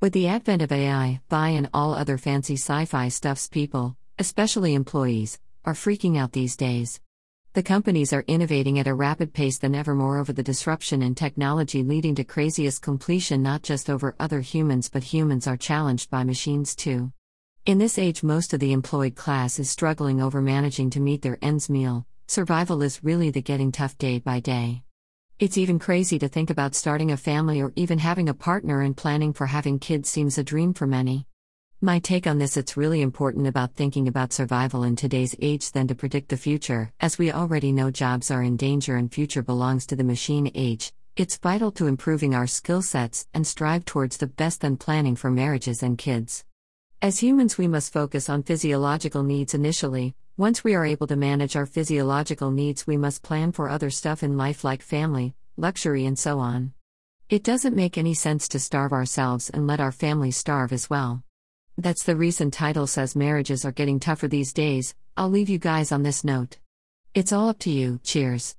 With the advent of AI, Bi and all other fancy sci fi stuffs, people, especially employees, are freaking out these days. The companies are innovating at a rapid pace than ever. Moreover, the disruption in technology leading to craziest completion not just over other humans but humans are challenged by machines too. In this age, most of the employed class is struggling over managing to meet their ends meal. Survival is really the getting tough day by day. It's even crazy to think about starting a family or even having a partner and planning for having kids seems a dream for many. My take on this it's really important about thinking about survival in today's age than to predict the future, as we already know jobs are in danger and future belongs to the machine age. It's vital to improving our skill sets and strive towards the best than planning for marriages and kids. As humans, we must focus on physiological needs initially, once we are able to manage our physiological needs, we must plan for other stuff in life like family, luxury, and so on. It doesn't make any sense to starve ourselves and let our families starve as well. That's the reason title says marriages are getting tougher these days. I'll leave you guys on this note. It's all up to you. Cheers.